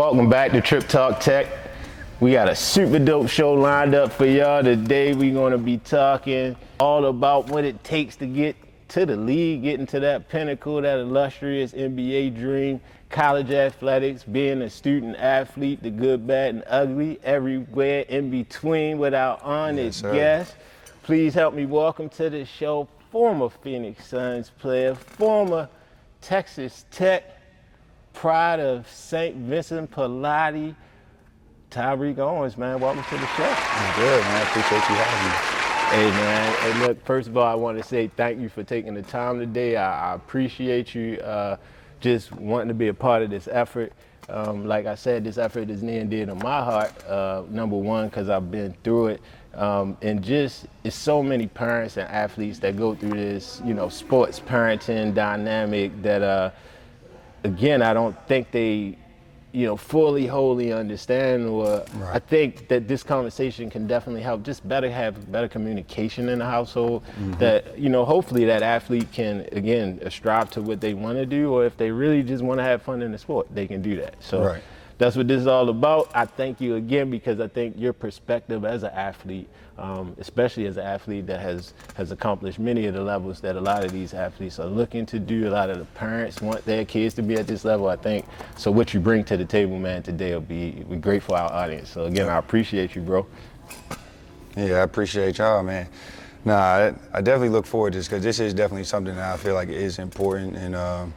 Welcome back to TrippTalk Tech. We got a super dope show lined up for y'all today. We're going to be talking all about what it takes to get to the league, getting to that pinnacle, that illustrious NBA dream, college athletics, being a student athlete, the good, bad, and ugly, everywhere in between with our honored Yes, guest. Please help me welcome to the show former Phoenix Suns player, former Texas Tech, pride of St. Vincent Pallotti, Tariq Owens, man. Welcome to the show. I'm good, man. Appreciate you having me. Hey man, hey look, first of all, I want to say thank you for taking the time today. I, I appreciate you uh, just wanting to be a part of this effort. Um, like I said, this effort is near and dear to my heart. Uh, number one, because I've been through it, um, and just it's so many parents and athletes that go through this, you know, sports parenting dynamic that, uh, again, I don't think they you know, fully, wholly understand. Or I think that this conversation can definitely help just better have better communication in the household. Mm-hmm. That you know, hopefully that athlete can again strive to what they want to do, or if they really just want to have fun in the sport, they can do that. So. Right. That's what this is all about. I thank you again because I think your perspective as an athlete, um, especially as an athlete that has has accomplished many of the levels that a lot of these athletes are looking to do. A lot of the parents want their kids to be at this level. I think so. What you bring to the table, man, today will be, for our audience. So again, I appreciate you, bro. Yeah, I appreciate y'all, man. Nah, I, I definitely look forward to this because this is definitely something that I feel like is important. And um,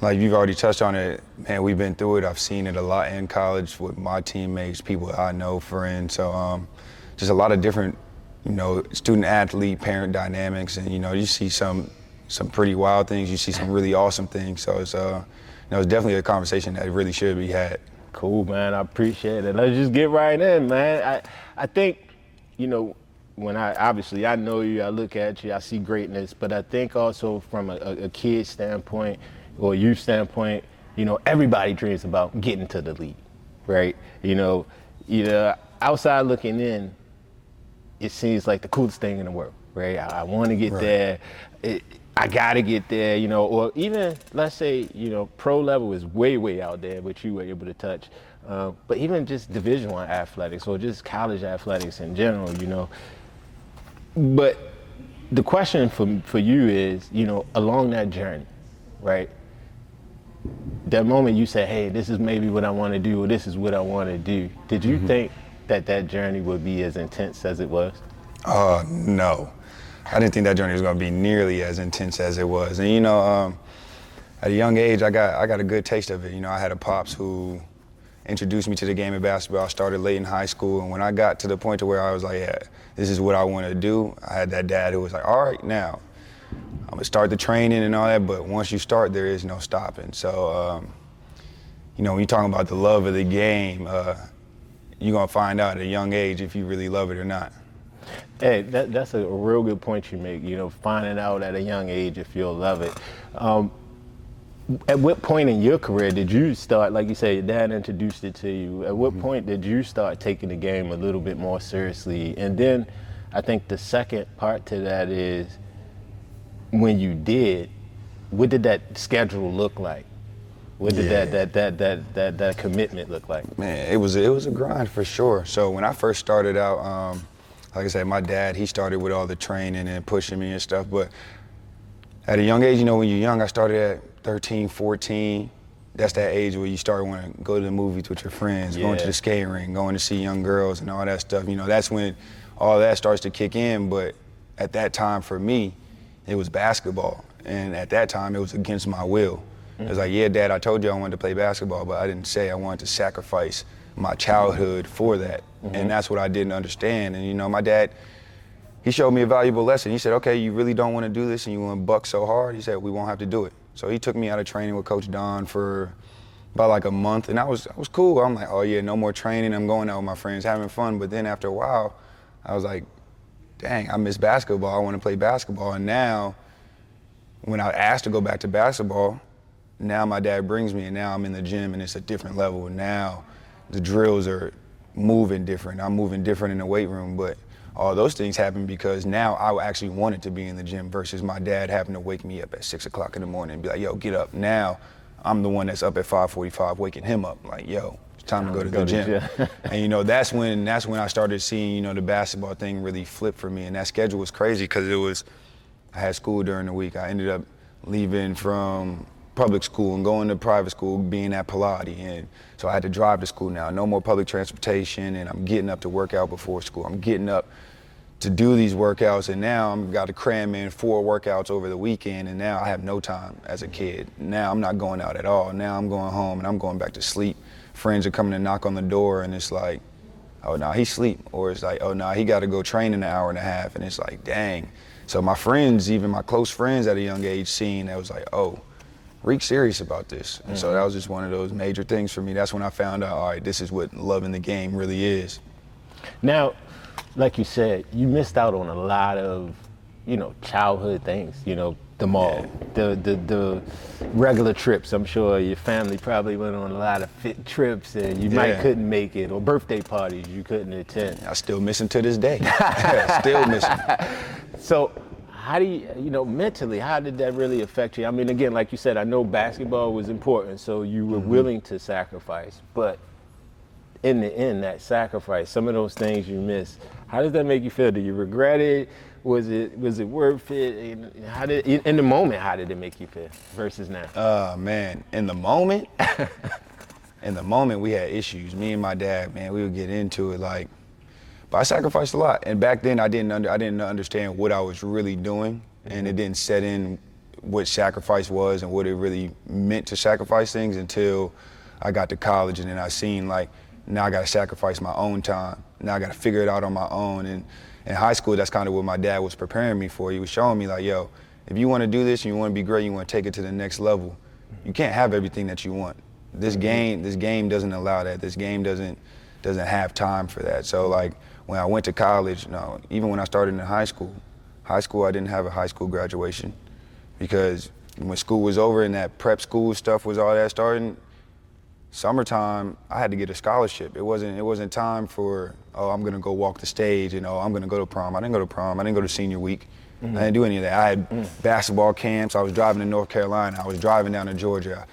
like you've already touched on it, man, we've been through it. I've seen it a lot in college with my teammates, people I know, friends. So um, just a lot of different, you know, student athlete parent dynamics. And, you know, you see some some pretty wild things. You see some really awesome things. So it's, uh, you know, it's definitely a conversation that really should be had. Cool, man. I appreciate it. Let's just get right in, man. I, I think, you know, when I obviously I know you, I look at you, I see greatness, but I think also from a, a, kid standpoint or youth standpoint, you know, everybody dreams about getting to the league, right? You know, you know, outside looking in, it seems like the coolest thing in the world, right? I, I want to get Right. there. It, I gotta get there, you know, or even let's say, you know, pro level is way, way out there, which you were able to touch. Uh, but even just Division One athletics or just college athletics in general, you know. But the question for for you is, you know, along that journey, right? That moment you said, "Hey, this is maybe what I want to do, or this is what I want to do." Did you think that that journey would be as intense as it was? Uh, no. I didn't think that journey was going to be nearly as intense as it was. And you know, um, at a young age, I got I got a good taste of it. You know, I had a pops who introduced me to the game of basketball. I started late in high school, and when I got to the point to where I was like, yeah, this is what I want to do, I had that dad who was like, all right, now I'm gonna start the training and all that. But once you start, there is no stopping. So, um, you know, when you're talking about the love of the game, uh, you're gonna find out at a young age if you really love it or not. Hey, that, that's a real good point you make. You know, finding out at a young age if you'll love it. Um, at what point in your career did you start, like you said, your dad introduced it to you? At what point did you start taking the game a little bit more seriously? And then I think the second part to that is when you did, what did that schedule look like? What did that, Yeah. that, that, that, that, that commitment look like? Man, it was it was a grind for sure. So when I first started out, um, like I said, my dad he started with all the training and pushing me and stuff. But at a young age, you know, when you're young, I started at 13, 14. That's that age where you start wanting to go to the movies with your friends, going to the skating rink, going to see young girls and all that stuff. You know, that's when all that starts to kick in. But at that time for me, it was basketball. And at that time, it was against my will. It was like, yeah, Dad, I told you I wanted to play basketball, but I didn't say I wanted to sacrifice my childhood for that. Mm-hmm. And that's what I didn't understand. And, you know, my dad, he showed me a valuable lesson. He said, okay, you really don't want to do this and you want to buck so hard? He said, we won't have to do it. So he took me out of training with Coach Don for about like a month, and I was, I was cool. I'm like, oh yeah, no more training. I'm going out with my friends, having fun. But then after a while, I was like, dang, I miss basketball. I want to play basketball. And now, when I asked to go back to basketball, now my dad brings me, and now I'm in the gym, and it's a different level. Now, the drills are moving different. I'm moving different in the weight room, but all those things happen because now I actually wanted to be in the gym versus my dad having to wake me up at six o'clock in the morning and be like, "Yo, get up now." I'm the one that's up at 5:45 waking him up, like, yo, it's time to go to go the to gym. gym. and you know, that's when that's when I started seeing, you know, the basketball thing really flip for me. And that schedule was crazy because it was I had school during the week. I ended up leaving from public school and going to private school, being at Pallotti. And so I had to drive to school now. No more public transportation, and I'm getting up to work out before school. I'm getting up to do these workouts, and now I'm got to cram in four workouts over the weekend, and now I have no time as a kid. Now I'm not going out at all. Now I'm going home and I'm going back to sleep. Friends are coming to knock on the door, and it's like, oh no, nah, he sleep, or it's like, oh no, nah, he got to go train in an hour and a half, and it's like, dang. So my friends, even my close friends at a young age, seen that was like, oh, Reek's serious about this. And so that mm-hmm. was just one of those major things for me. That's when I found out, all right, this is what loving the game really is. Now, like you said, you missed out on a lot of, you know, childhood things. You know, the mall, the, the the regular trips. I'm sure your family probably went on a lot of fit trips, and you might couldn't make it, or birthday parties you couldn't attend. I still miss him to this day. still miss him. So, how do you, you know, mentally, how did that really affect you? I mean, again, like you said, I know basketball was important, so you were mm-hmm. willing to sacrifice, but in the end, that sacrifice, some of those things you missed, how does that make you feel? Do you regret it? Was it was it worth it? And how did in the moment? How did it make you feel versus now? Uh man, in the moment, in the moment we had issues. Me and my dad, man, we would get into it like but I sacrificed a lot. And back then I didn't under I didn't understand what I was really doing and it didn't set in what sacrifice was and what it really meant to sacrifice things until I got to college and then I seen like now I gotta sacrifice my own time. Now I gotta figure it out on my own. And in high school, that's kind of what my dad was preparing me for. He was showing me like, yo, if you wanna do this and you wanna be great, you wanna take it to the next level, you can't have everything that you want. This mm-hmm. game, this game doesn't allow that. This game doesn't doesn't have time for that. So like when I went to college, you know, even when I started in high school, high school I didn't have a high school graduation because when school was over and that prep school stuff was all that starting, summertime I had to get a scholarship. It wasn't it wasn't time for oh I'm gonna go walk the stage and oh I'm gonna go to prom. I didn't go to prom. I didn't go to senior week. Mm-hmm. I didn't do any of that. I had mm. basketball camps. I was driving to North Carolina. I was driving down to Georgia.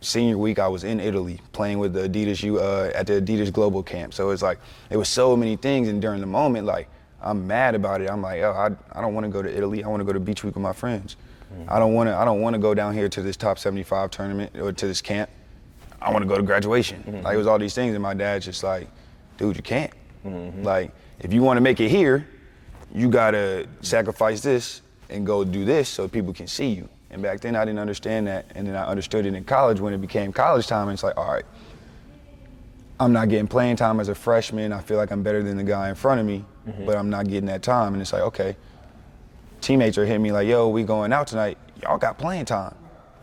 Senior week I was in Italy playing with the Adidas U uh, at the Adidas Global Camp. So it's like it was so many things and during the moment like I'm mad about it. I'm like, oh, I, I don't want to go to Italy. I want to go to beach week with my friends. Mm. I don't want to I don't want to go down here to this top 75 tournament or to this camp. I want to go to graduation. Mm-hmm. Like it was all these things, and my dad's just like, dude, you can't. Mm-hmm. Like if you want to make it here, you gotta sacrifice this and go do this so people can see you. And back then I didn't understand that, and then I understood it in college when it became college time. And it's like, all right, I'm not getting playing time as a freshman. I feel like I'm better than the guy in front of me, mm-hmm. but I'm not getting that time. And it's like, okay, teammates are hitting me like, yo, we going out tonight. Y'all got playing time.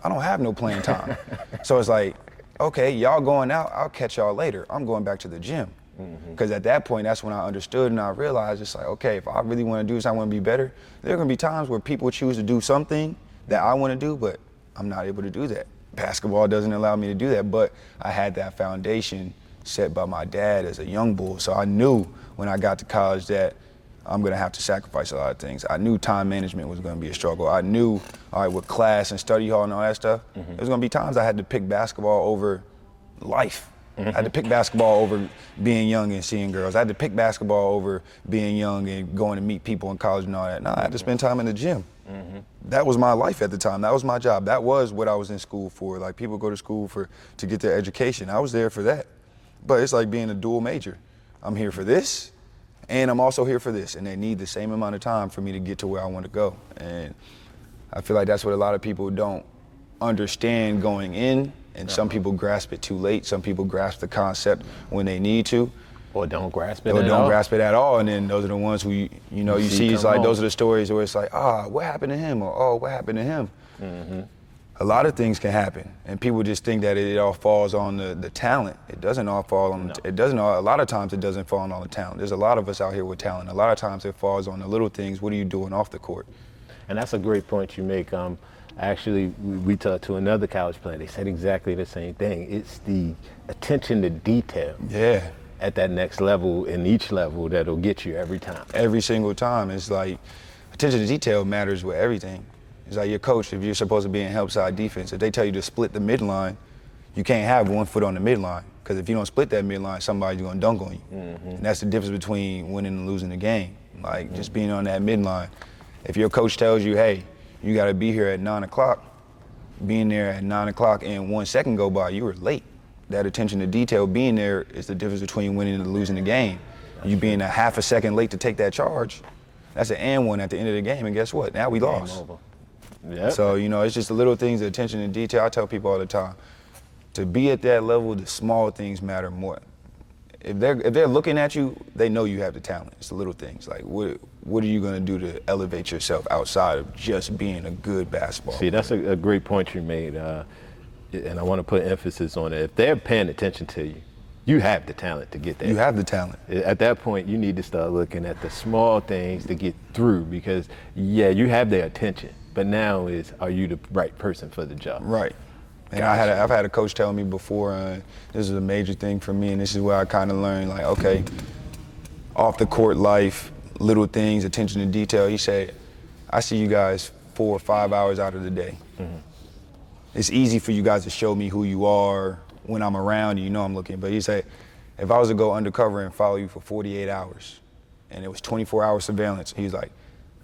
I don't have no playing time. so it's like, okay, y'all going out. I'll catch y'all later. I'm going back to the gym. Mm-hmm. Because at that point, that's when I understood and I realized it's like, okay, if I really want to do this, I want to be better. There are going to be times where people choose to do something that I want to do, but I'm not able to do that. Basketball doesn't allow me to do that, but I had that foundation set by my dad as a young bull. So I knew when I got to college that I'm gonna have to sacrifice a lot of things. I knew time management was gonna be a struggle. I knew, all right, with class and study hall and all that stuff, mm-hmm. there's gonna be times I had to pick basketball over life. I had to pick basketball over being young and seeing girls. I had to pick basketball over being young and going to meet people in college and all that. No, I had to spend time in the gym. Mm-hmm. That was my life at the time. That was my job. That was what I was in school for. Like people go to school for to get their education. I was there for that. But it's like being a dual major. I'm here for this, and I'm also here for this, and they need the same amount of time for me to get to where I want to go. And I feel like that's what a lot of people don't understand going in, and some people grasp it too late. Some people grasp the concept when they need to, or don't grasp it or at don't all? grasp it at all. And then those are the ones who you, you know You you, see. It's like those are the stories where it's like, ah, what happened to him, or oh, what happened to him. Mm-hmm. A lot of things can happen, and people just think that it, all falls on the, the talent. It doesn't all fall on. No. It doesn't. All, a lot of times it doesn't fall on all the talent. There's a lot of us out here with talent. A lot of times it falls on the little things. What are you doing off the court? And that's a great point you make. Um, actually, we, we talked to another college player. They said exactly the same thing. It's the attention to detail Yeah. at that next level and each level that'll get you every time. every single time. It's like attention to detail matters with everything. It's like your coach, if you're supposed to be in help side defense, if they tell you to split the midline, you can't have one foot on the midline. Because if you don't split that midline, somebody's gonna dunk on you. Mm-hmm. And that's the difference between winning and losing the game. Like just being on that midline. If your coach tells you, hey, you gotta be here at nine o'clock, being there at nine o'clock and one second go by, you were late. That attention to detail being there is the difference between winning and losing the game. You being a half a second late to take that charge, that's an and one at the end of the game, and guess what? Now we Game lost. over. Yep. So, you know, it's just the little things, the attention to detail. I tell people all the time, to be at that level, the small things matter more. If they're if they're looking at you, they know you have the talent. It's the little things. Like what what are you gonna do to elevate yourself outside of just being a good basketball? See, that's a, a great point you made, uh, and I want to put emphasis on it. If they're paying attention to you, you have the talent to get there. you have the talent. At that point, you need to start looking at the small things to get through because, yeah, you have their attention, but now is are you the right person for the job? Right. And I had a, I've had a coach tell me before, uh, this is a major thing for me, and this is where I kind of learned, like, okay, off the court life, little things, attention to detail. He said, I see you guys four or five hours out of the day. It's easy for you guys to show me who you are when I'm around you. You know I'm looking. But he said, if I was to go undercover and follow you for 48 hours, and it was 24 hour surveillance, he was like,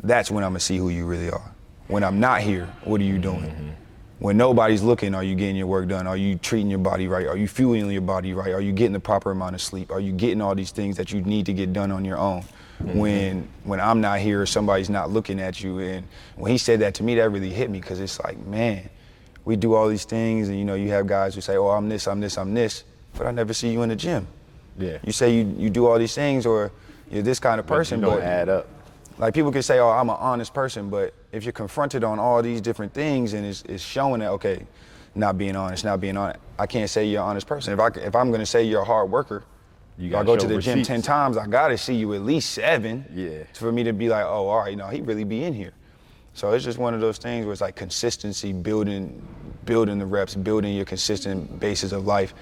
that's when I'm gonna see who you really are. When I'm not here, what are you doing? Mm-hmm. When nobody's looking, are you getting your work done? Are you treating your body right? Are you fueling your body right? Are you getting the proper amount of sleep? Are you getting all these things that you need to get done on your own? Mm-hmm. When when I'm not here, or somebody's not looking at you. And when he said that to me, that really hit me because it's like, man, we do all these things, and you know, you have guys who say, "Oh, I'm this, I'm this, I'm this," but I never see you in the gym. Yeah. You say you, you do all these things, or you're this kind of But person, you don't but add up. Like people can say, "Oh, I'm an honest person," but if you're confronted on all these different things and it's, it's showing that okay, not being honest, not being honest, I can't say you're an honest person. If I if I'm gonna say you're a hard worker, You if I go to the gym ten times, I gotta see you at least seven. Yeah. For me to be like, oh, all right, you know, he really be in here. So it's just one of those things where it's like consistency, building, building the reps, building your consistent basis of life,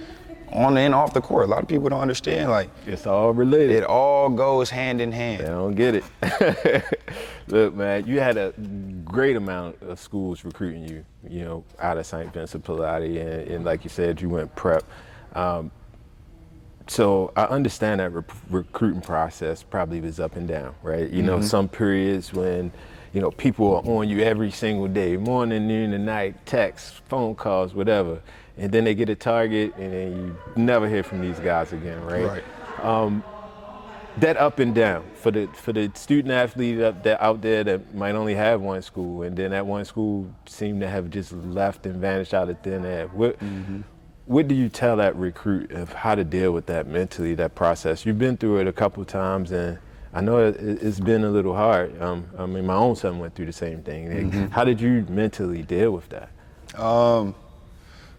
on and off the court. A lot of people don't understand like It's all related. it all goes hand in hand. They don't get it. Look, man, you had a great amount of schools recruiting you, you know, out of St. Vincent Pallotti, and, and like you said, you went prep. Um, so I understand that re- recruiting process probably was up and down, right? You know, some periods when, you know, people are on you every single day, morning, noon, and night, texts, phone calls, whatever, and then they get a target, and then you never hear from these guys again, right? Right. that up and down for the for the student athlete up there out there that might only have one school and then that one school seemed to have just left and vanished out of thin air. What what do you tell that recruit of how to deal with that mentally, that process? You've been through it a couple times and I know it, it's been a little hard. Um, I mean, my own son went through the same thing. Like, How did you mentally deal with that? Um,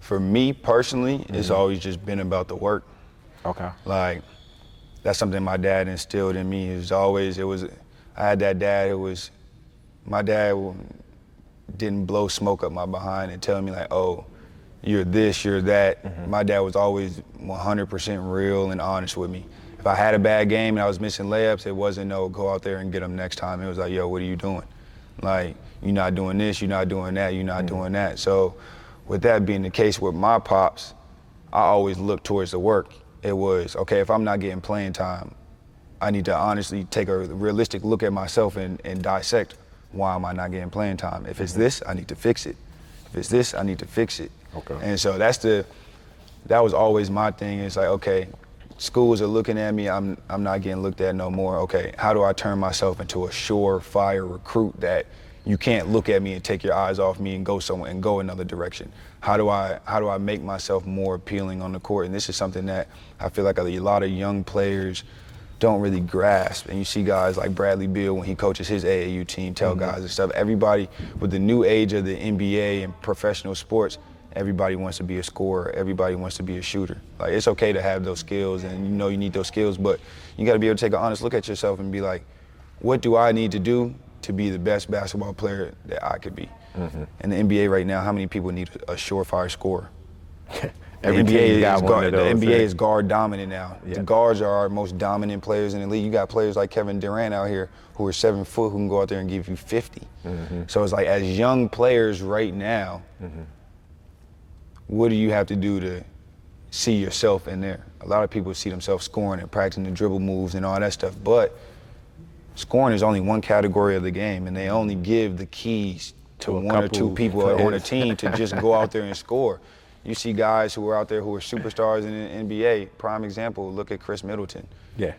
for me personally, it's mm-hmm. always just been about the work. Okay. Like that's something my dad instilled in me. It was always it was. I had that dad. who was my dad didn't blow smoke up my behind and tell me like, oh, you're this, you're that. Mm-hmm. My dad was always 100% real and honest with me. If I had a bad game and I was missing layups, it wasn't no go out there and get them next time. It was like, yo, what are you doing? Like, you're not doing this, you're not doing that, you're not mm-hmm. doing that. So, with that being the case with my pops, I always looked towards the work. It was, okay, if I'm not getting playing time, I need to honestly take a realistic look at myself and, and dissect why am I not getting playing time. If it's this, I need to fix it. If it's this, I need to fix it. Okay. And so that's the that was always my thing. It's like, okay, schools are looking at me, I'm I'm not getting looked at no more. Okay, how do I turn myself into a surefire recruit that you can't look at me and take your eyes off me and go somewhere and go another direction? How do I how do I make myself more appealing on the court? And this is something that I feel like a lot of young players don't really grasp. And you see guys like Bradley Beal when he coaches his AAU team tell mm-hmm. guys and stuff. Everybody with the new age of the NBA and professional sports, everybody wants to be a scorer. Everybody wants to be a shooter. Like it's okay to have those skills and you know you need those skills, but you got to be able to take an honest look at yourself and be like, what do I need to do to be the best basketball player that I could be? Mm-hmm. In the NBA right now, how many people need a surefire scorer? Every NBA, got is one guard, the NBA right? Eh? is guard dominant now. Yeah. The guards are our most dominant players in the league. You got players like Kevin Durant out here who are seven foot who can go out there and give you 50. Mm-hmm. So it's like as young players right now, mm-hmm. what do you have to do to see yourself in there? A lot of people see themselves scoring and practicing the dribble moves and all that stuff, but scoring is only one category of the game, and they only give the keys to, To one or two people on a team to just go out there and score. You see guys who are out there who are superstars in the NBA. Prime example, look at Khris Middleton. Yeah.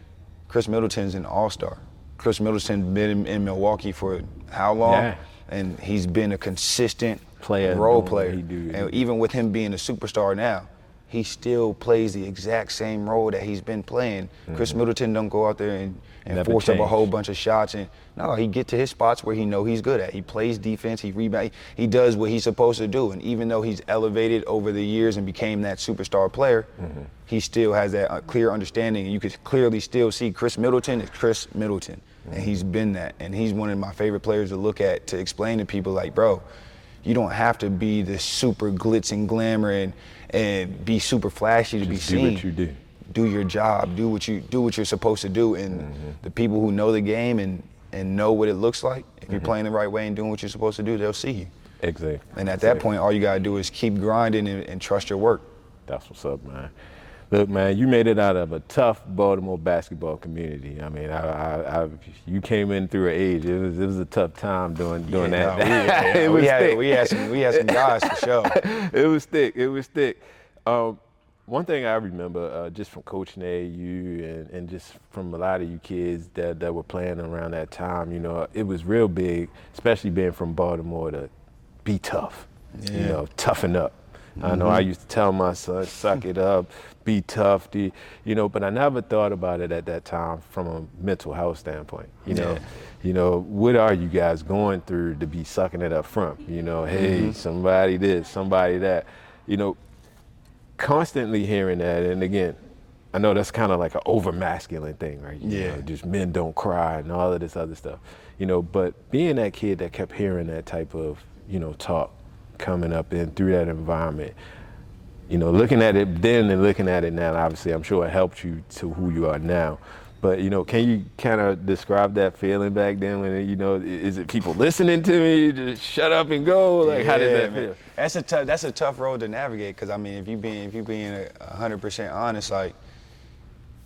Khris Middleton's an all-star. Khris Middleton been in, in Milwaukee for how long? Yeah. And he's been a consistent Player role player. he do. And even with him being a superstar now, he still plays the exact same role that he's been playing. Khris Middleton don't go out there and, and Mm-hmm. Never force up a whole bunch of shots and no, he get to his spots where he know he's good at. He plays defense, he rebound, he does what he's supposed to do. And even though he's elevated over the years and became that superstar player, Mm-hmm. he still has that uh, clear understanding. And you could clearly still see Khris Middleton is Khris Middleton, and Mm-hmm. he's been that. And he's one of my favorite players to look at to explain to people like, bro, you don't have to be this super glitz and glamour and and be super flashy to Just be do seen what you do. do your job, do what you do what you're supposed to do, and Mm-hmm. the people who know the game and and know what it looks like, if Mm-hmm. you're playing the right way and doing what you're supposed to do, they'll see you. Exactly. And at that point, all you gotta do is keep grinding and, and trust your work. That's what's up, man. Look, man, you made it out of a tough Baltimore basketball community. I mean, I, I, I, you came in through an age. It was, it was a tough time doing doing Yeah, that. no, we, yeah, it we was had thick. we had some we had some guys for sure. it was thick. It was thick. Um, one thing I remember uh, just from coaching AAU and, and just from a lot of you kids that, that were playing around that time, you know, it was real big, especially being from Baltimore, to be tough. You know, toughen up. I know I mm-hmm. used to tell my son, suck it up, be tough, the, you know, but I never thought about it at that time from a mental health standpoint. You know, Yeah. you know, what are you guys going through to be sucking it up front? You know, hey, mm-hmm. somebody this, somebody that. You know, constantly hearing that, and again, I know that's kind of like an over masculine thing, right? You Yeah. know, just men don't cry and all of this other stuff. You know, but being that kid that kept hearing that type of, you know, talk coming up and through that environment, you know, looking at it then and looking at it now, obviously, I'm sure it helped you to who you are now. But you know, can you kind of describe that feeling back then? When you know, is it people listening to me? Just shut up and go. Like, how did that man. feel? That's a tough that's a tough road to navigate because I mean if you being if you being a hundred percent honest, like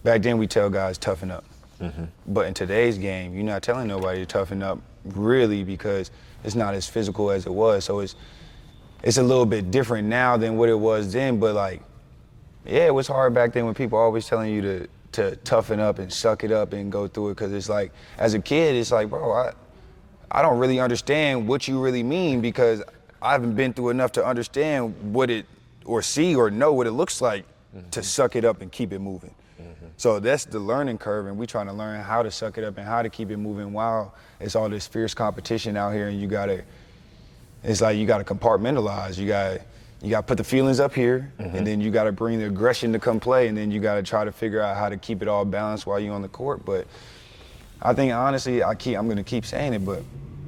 back then we tell guys toughen up. Mm-hmm. But in today's game, you're not telling nobody to toughen up really because it's not as physical as it was. So it's it's a little bit different now than what it was then. But like, yeah, it was hard back then when people always telling you to to toughen up and suck it up and go through it. Because it's like, as a kid, it's like, bro, I I don't really understand what you really mean because I haven't been through enough to understand what it or see or know what it looks like mm-hmm. to suck it up and keep it moving. Mm-hmm. So that's the learning curve, and we trying to learn how to suck it up and how to keep it moving while it's all this fierce competition out here, and you gotta. It's like you gotta compartmentalize. You got to you got to put the feelings up here, and mm-hmm. then you got to bring the aggression to come play, and then you got to try to figure out how to keep it all balanced while you're on the court. But I think honestly, I keep I'm gonna keep saying it, but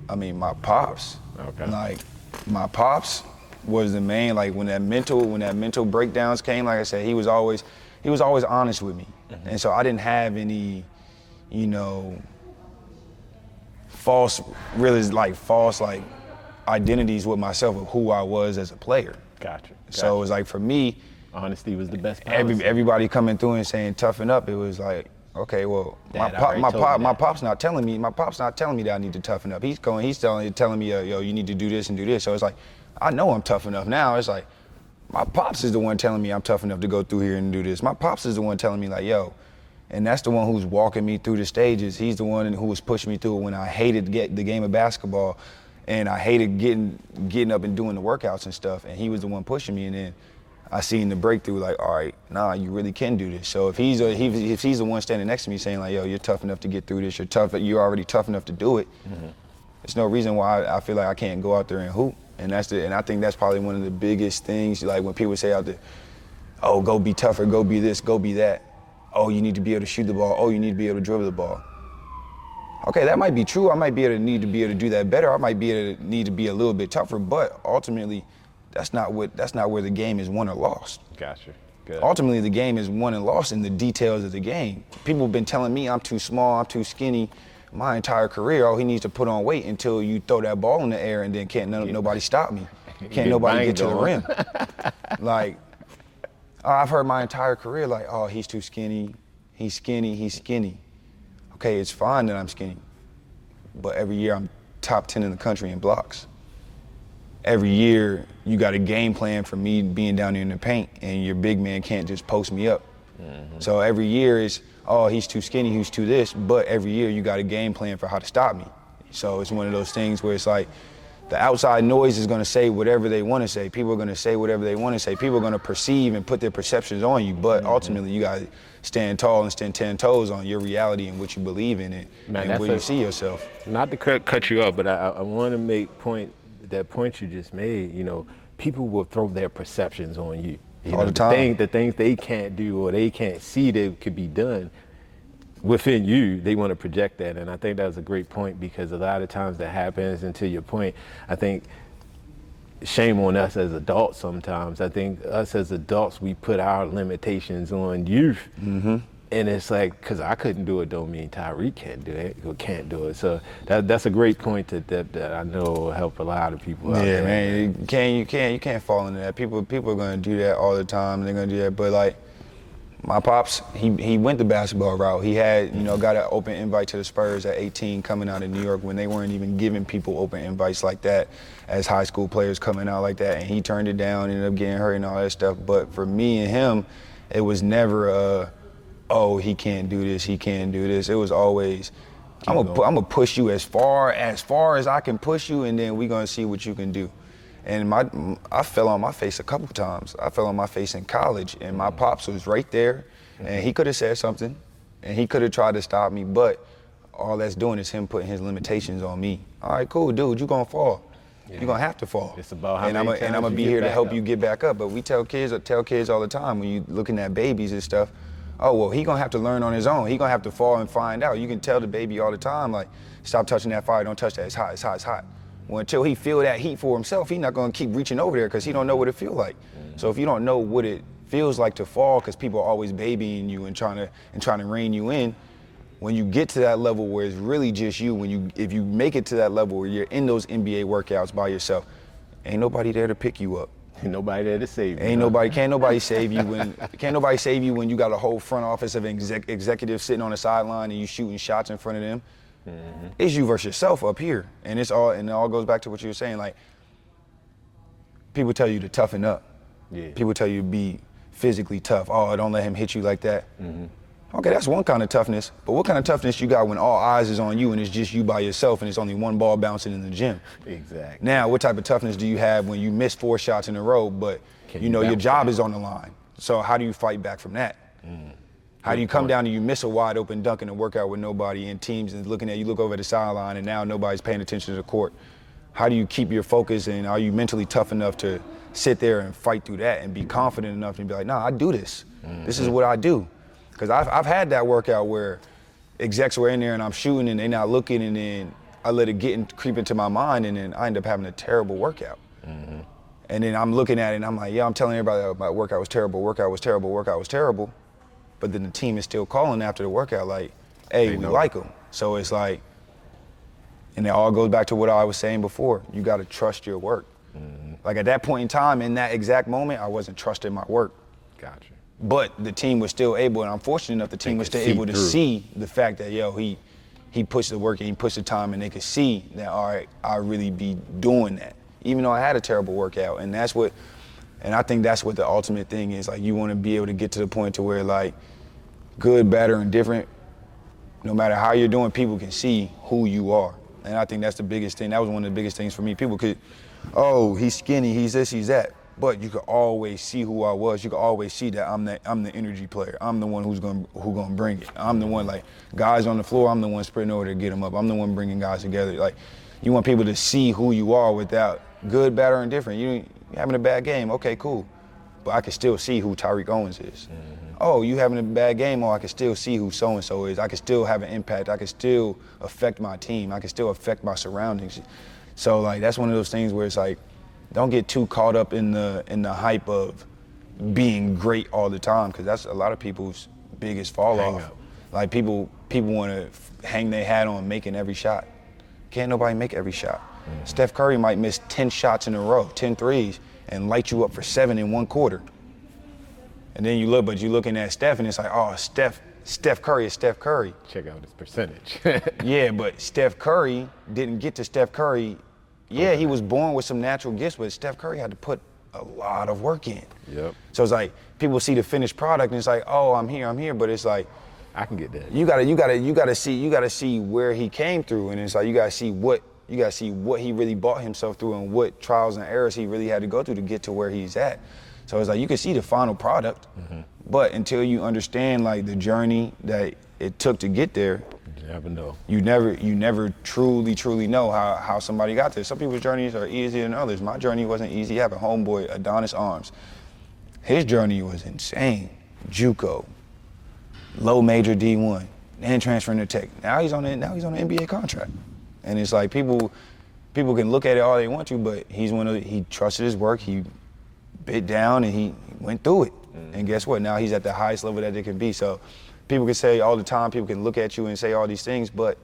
I mean my pops, Okay. like my pops was the main like when that mental when that mental breakdowns came. Like I said, he was always he was always honest with me, mm-hmm. and so I didn't have any, you know, false really like false like identities with myself of who I was as a player. Gotcha. So it was like for me, honesty was the best. every, everybody coming through and saying toughen up, it was like, okay, well, my pop, my pop, my pop's not telling me, my pop's not telling me that I need to toughen up. He's going, he's telling, telling me, uh, yo, you need to do this and do this. So it's like, I know I'm tough enough now. It's like, my pops is the one telling me I'm tough enough to go through here and do this. My pops is the one telling me like, yo, and that's the one who's walking me through the stages. He's the one who was pushing me through when I hated get the game of basketball, and I hated getting getting up and doing the workouts and stuff. And he was the one pushing me. And then I seen the breakthrough, like, all right, nah, you really can do this. So if he's a, he, if he's the one standing next to me saying like, yo, you're tough enough to get through this. You're tough. You're already tough enough to do it. Mm-hmm. There's no reason why I feel like I can't go out there and hoop. And that's the, and I think that's probably one of the biggest things. Like when people say out there, oh, go be tougher, go be this, go be that. Oh, you need to be able to shoot the ball. Oh, you need to be able to dribble the ball. Okay, that might be true. I might be able to need to be able to do that better. I might be able to need to be a little bit tougher, but ultimately, that's not what that's not where the game is won or lost. Gotcha. Good. Ultimately, the game is won and lost in the details of the game. People have been telling me I'm too small, I'm too skinny my entire career. Oh, he needs to put on weight until you throw that ball in the air and then can't no, nobody stop me. Can't nobody get to the rim. like, I've heard my entire career, like, oh, he's too skinny, he's skinny, he's skinny. Okay, it's fine that I'm skinny, but every year I'm top 10 in the country in blocks. Every year you got a game plan for me being down there in the paint, and your big man can't just post me up. Mm-hmm. So every year is, oh, he's too skinny, he's too this, but every year you got a game plan for how to stop me. So it's one of those things where it's like, the outside noise is going to say whatever they want to say. People are going to say whatever they want to say. People are going to perceive and put their perceptions on you. But mm-hmm. ultimately, you got to stand tall and stand ten toes on your reality and what you believe in it Man, and where a- you see yourself. Not to cut, cut you off, but I, I want to make point that point you just made. You know, people will throw their perceptions on you. you All know, the time. thing- the things they can't do or they can't see that could be done within you, they want to project that. And I think that was a great point because a lot of times that happens. And to your point, I think shame on us as adults sometimes. I think us as adults, we put our limitations on youth. Mm-hmm. And it's like, because I couldn't do it, don't mean Tariq can't do it or can't do it. So that, that's a great point that, that, that I know will help a lot of people out Yeah, there. man, you can't you can't you can't fall into that. People people are gonna do that all the time. They're gonna do that, but like my pops, he he went the basketball route. He had you know got an open invite to the Spurs at 18, coming out of New York when they weren't even giving people open invites like that as high school players coming out like that, and he turned it down, ended up getting hurt and all that stuff. But for me and him, it was never a oh he can't do this, he can't do this. It was always I'm gonna, I'm gonna push you as far as far as I can push you, and then we're gonna see what you can do. And my, I fell on my face a couple times. I fell on my face in college, and my pops was right there, and he could have said something, and he could have tried to stop me, but all that's doing is him putting his limitations on me. All right, cool, dude, you're gonna fall. You're gonna have to fall. It's about how and I'm many a- and I'm gonna be here to help up. you get back up. But we tell kids, tell kids all the time when you looking at babies and stuff. Oh well, he gonna have to learn on his own. He gonna have to fall and find out. You can tell the baby all the time, like, stop touching that fire. Don't touch that. It's hot. It's hot. It's hot. Well, until he feel that heat for himself, he's not gonna keep reaching over there because he don't know what it feel like. So if you don't know what it feels like to fall, because people are always babying you and trying to and trying to rein you in, when you get to that level where it's really just you, when you if you make it to that level where you're in those NBA workouts by yourself, ain't nobody there to pick you up. Ain't nobody there to save you. Ain't nobody, can't nobody save you when, can't nobody save you when you got a whole front office of exec, executives sitting on the sideline and you shooting shots in front of them. Mm-hmm. It's you versus yourself up here, and it's all, and it all goes back to what you were saying. Like, people tell you to toughen up. Yeah. People tell you to be physically tough. Oh, don't let him hit you like that. Mm-hmm. Okay, that's one kind of toughness. But what kind of toughness you got when all eyes is on you and it's just you by yourself and it's only one ball bouncing in the gym? Exactly. Now, what type of toughness do you have when you miss four shots in a row, but Can you you know your job back? is on the line? So how do you fight back from that? Mm. How do you come down and you miss a wide open dunk in a workout with nobody in teams and looking at you look over the sideline and now nobody's paying attention to the court? How do you keep your focus and are you mentally tough enough to sit there and fight through that and be confident enough to be like, nah, I do this. This is mm-hmm. what I do. Because I've, I've had that workout where execs were in there and I'm shooting and they're not looking and then I let it get and creep into my mind and then I end up having a terrible workout. Mm-hmm. And then I'm looking at it and I'm like, yeah, I'm telling everybody that my workout was terrible, workout was terrible, workout was terrible. But then the team is still calling after the workout like, hey, They we know. like them. So it's like, and it all goes back to what I was saying before. You got to trust your work. Mm-hmm. Like at that point in time, in that exact moment, I wasn't trusting my work. Gotcha. But the team was still able, and I'm fortunate enough the team was still able to through. see the fact that yo he he pushed the work and he pushed the time, and they could see that all right, I really be doing that, even though I had a terrible workout, and that's what, and I think that's what the ultimate thing is. Like you want to be able to get to the point to where like good, bad, or indifferent, no matter how you're doing, people can see who you are. And I think that's the biggest thing. That was one of the biggest things for me. People could, oh, he's skinny, he's this, he's that. But you could always see who I was. You could always see that I'm the I'm the energy player. I'm the one who's gonna who gonna bring it. I'm the one like guys on the floor. I'm the one sprinting over to get them up. I'm the one bringing guys together. Like you want people to see who you are without good, bad, or indifferent. You having a bad game, okay, cool. But I can still see who Tariq Owens is. Mm-hmm. Oh, you having a bad game? Oh, I can still see who so and so is. I can still have an impact. I can still affect my team. I can still affect my surroundings. So like that's one of those things where it's like, don't get too caught up in the in the hype of being great all the time because that's a lot of people's biggest fall Hang off. up. Like people people want to hang their hat on making every shot. Can't nobody make every shot. Mm. Steph Curry might miss 10 shots in a row, 10 threes, and light you up for seven in one quarter. And then you look, but you're looking at Steph, and it's like, oh, Steph, Steph Curry is Steph Curry. Check out his percentage. Yeah, but Steph Curry didn't get to Steph Curry. Yeah, he was born with some natural gifts, but Steph Curry had to put a lot of work in. Yep. So it's like people see the finished product, and it's like, oh, I'm here, I'm here, but it's like I can get that. you gotta, you gotta, you gotta see, you gotta see where he came through, and it's like you gotta see what, you gotta see what he really bought himself through, and what trials and errors he really had to go through to get to where he's at. So it's like you can see the final product, mm-hmm. but until you understand like the journey that it took to get there, You never know. you never you never truly truly know how, how somebody got there. Some people's journeys are easier than others. My journey wasn't easy. I have a homeboy, Adonis Arms. His journey was insane. JUCO, low major D1, then transferring to Tech. Now he's on the, now he's on an NBA contract, and it's like people people can look at it all they want to, but he's one of the, he trusted his work. He bit down and he went through it. And guess what? Now he's at the highest level that it can be. So people can say all the time, people can look at you and say all these things, but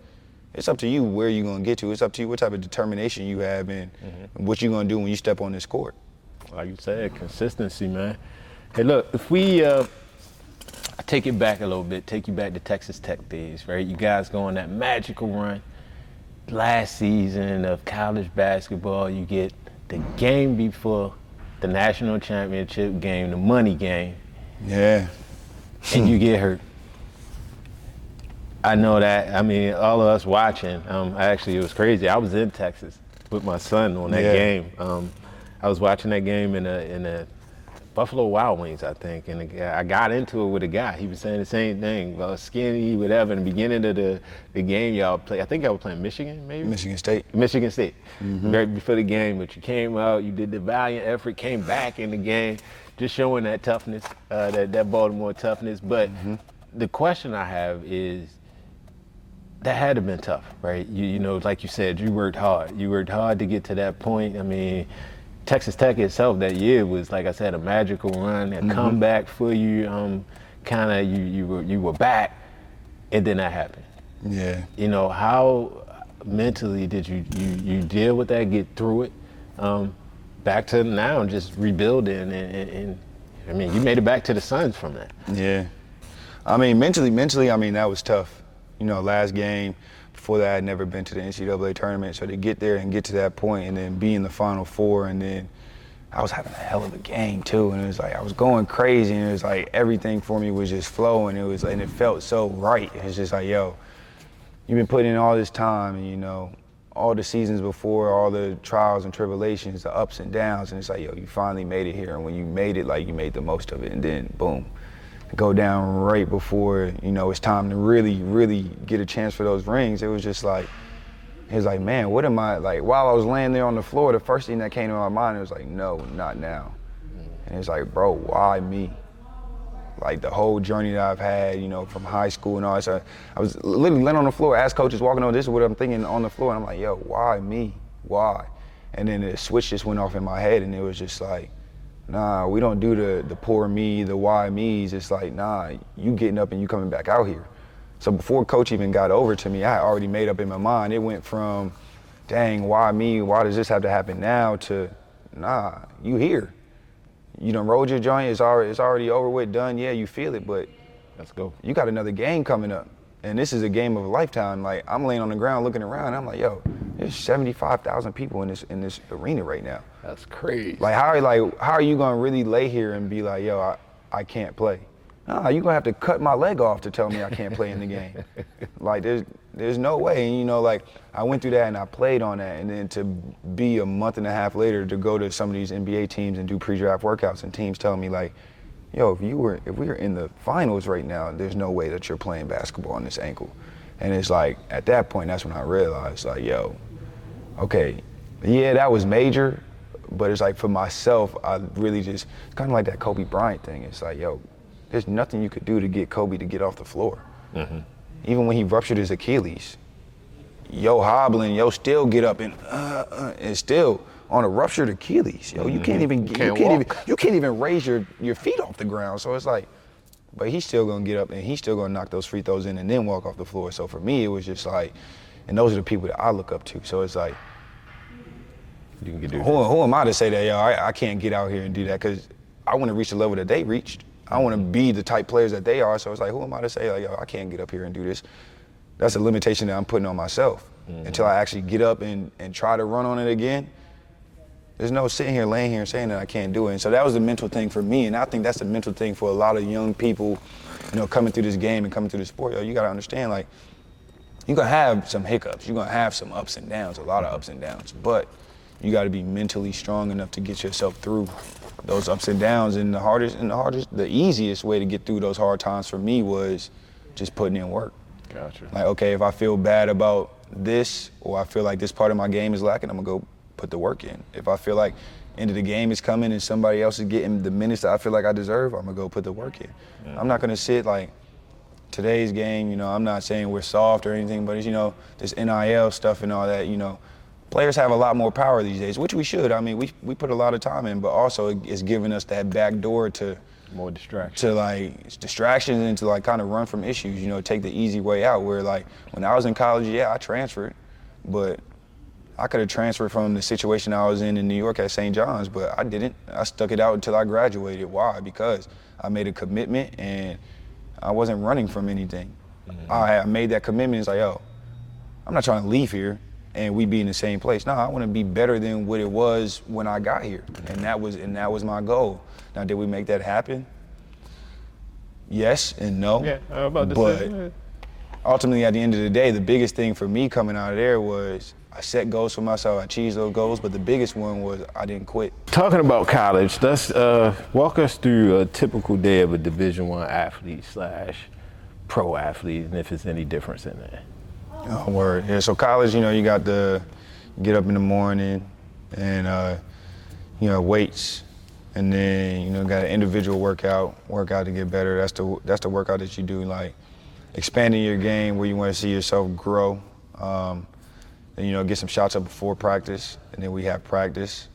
it's up to you where you're gonna get to. It's up to you what type of determination you have and what you're gonna do when you step on this court. like you said, consistency, man. Hey, look, if we uh, I take it back a little bit, take you back to Texas Tech days, right? You guys go on that magical run last season of college basketball. You get the game before the national championship game, the money game, Yeah. and you get hurt. I know that. I mean, all of us watching. Um, actually, it was crazy. I was in Texas with my son on that Yeah. game. Um, I was watching that game in a in a Buffalo Wild Wings, I think, and guy- I got into it with a guy. He was saying the same thing, about skinny, whatever. In the beginning of the, the game, y'all play. I think I was playing Michigan, maybe. Michigan State. Michigan State, right before the game, but you came out, you did the valiant effort, came back in the game, just showing that toughness, uh, that, that Baltimore toughness. But the question I have is, that had to have been tough, right? You, you know, like you said, you worked hard. You worked hard to get to that point. I mean, Texas Tech itself that year was, like I said, a magical run, a comeback for you. Um, kind of, you you were you were back, and then that happened Yeah. you know how mentally did you you, you deal with that get through it um, back to now and just rebuilding and, and, and i mean you made it back to the suns from that Yeah. I mean, mentally, mentally, I mean, that was tough. You know, last game, before that, I'd never been to the NCAA tournament. So to get there and get to that point and then be in the Final Four and then I was having a hell of a game too. And it was like, I was going crazy and it was like everything for me was just flowing. It was, and it felt so right. It's just like, yo, you've been putting in all this time and you know all the seasons before all the trials and tribulations the ups and downs and it's like yo you finally made it here and when you made it like you made the most of it and then boom go down right before you know it's time to really really get a chance for those rings it was just like it was like man what am i like while i was laying there on the floor the first thing that came to my mind was like no not now and it's like bro why me like the whole journey that I've had, you know, from high school and all that. So I was literally laying on the floor, asked coaches walking on, this is what I'm thinking on the floor. And I'm like, yo, why me? Why? And then the switch just went off in my head and it was just like, nah, we don't do the the poor me, the why me's. It's like, nah, you getting up and you coming back out here. So before coach even got over to me, I had already made up in my mind. It went from, dang, why me? Why does this have to happen now? To, nah, you here. You done rolled your joint. It's already it's already over with, done. Yeah, you feel it, but let's go you got another game coming up. And this is a game of a lifetime. Like I'm laying on the ground looking around. I'm like, yo, there's 75,000 people in this in this arena right now. That's crazy Like how are like how are you gonna really lay here and be like, yo, I, I can't play? Nah, you gonna have to cut my leg off to tell me I can't play in the game. like there's there's no way. And you know, like I went through that and I played on that, and then to be a month and a half later to go to some of these NBA teams and do pre-draft workouts and teams telling me like, yo, if you were if we were in the finals right now, there's no way that you're playing basketball on this ankle. And it's like at that point, that's when I realized like, yo, okay, yeah, that was major, but it's like for myself, I really just it's kind of like that Kobe Bryant thing. It's like, yo, there's nothing you could do to get Kobe to get off the floor. Even when he ruptured his Achilles, yo hobbling, yo still get up and uh, uh, and still on a ruptured Achilles. Yo, you can't even you Can't can't, even you can't even raise your, your feet off the ground. So it's like, but he's still gonna get up and he's still gonna knock those free throws in and then walk off the floor. So for me, it was just like, and those are the people that I look up to. So it's like, You can do who, who am I to say that, yo, I, I can't get out here and do that? Because I want to reach the level that they reached. I want to be the type players that they are. So it's like, who am I to say, like, yo, I can't get up here and do this? That's a limitation that I'm putting on myself. Mm-hmm. Until I actually get up and, and try to run on it again, there's no sitting here, laying here, and saying that I can't do it. And so that was the mental thing for me, and I think that's the mental thing for a lot of young people, you know, coming through this game and coming through the sport. Yo, you gotta understand, like, you're gonna have some hiccups, you're gonna have some ups and downs, a lot of ups and downs, but you gotta be mentally strong enough to get yourself through those ups and downs. And the hardest, and the hardest, the easiest way to get through those hard times for me was just putting in work. Gotcha. Like, okay, if I feel bad about this or I feel like this part of my game is lacking, I'm gonna go put the work in. If I feel like end of the game is coming and somebody else is getting the minutes that I feel like I deserve, I'm gonna go put the work in. I'm not gonna sit like today's game, you know, I'm not saying we're soft or anything, but it's, you know, this NIL stuff and all that, you know, players have a lot more power these days, which we should. I mean, we, we put a lot of time in, but also it's giving us that back door to, More distraction. to like distractions and to like kind of run from issues, you know, take the easy way out. Where like when I was in college, yeah, I transferred, but I could have transferred from the situation I was in in New York at St. John's, but I didn't. I stuck it out until I graduated. Why? Because I made a commitment and I wasn't running from anything. Mm-hmm. I, I made that commitment. It's like, yo, I'm not trying to leave here and we be in the same place. No, I want to be better than what it was when I got here, and that was and that was my goal. Now, did we make that happen? Yes and no. Yeah, I was about to but say. ultimately, at the end of the day, the biggest thing for me coming out of there was I set goals for myself. I achieved those goals, but the biggest one was I didn't quit. Talking about college, let's uh, walk us through a typical day of a Division One athlete slash pro athlete, and if there's any difference in that. Oh, word. Yeah, so college, you know, you got the get up in the morning and, uh, you know, weights. And then, you know, got an individual workout, workout to get better. That's the, that's the workout that you do, like expanding your game where you want to see yourself grow. Um, then, you know, get some shots up before practice. And then we have practice.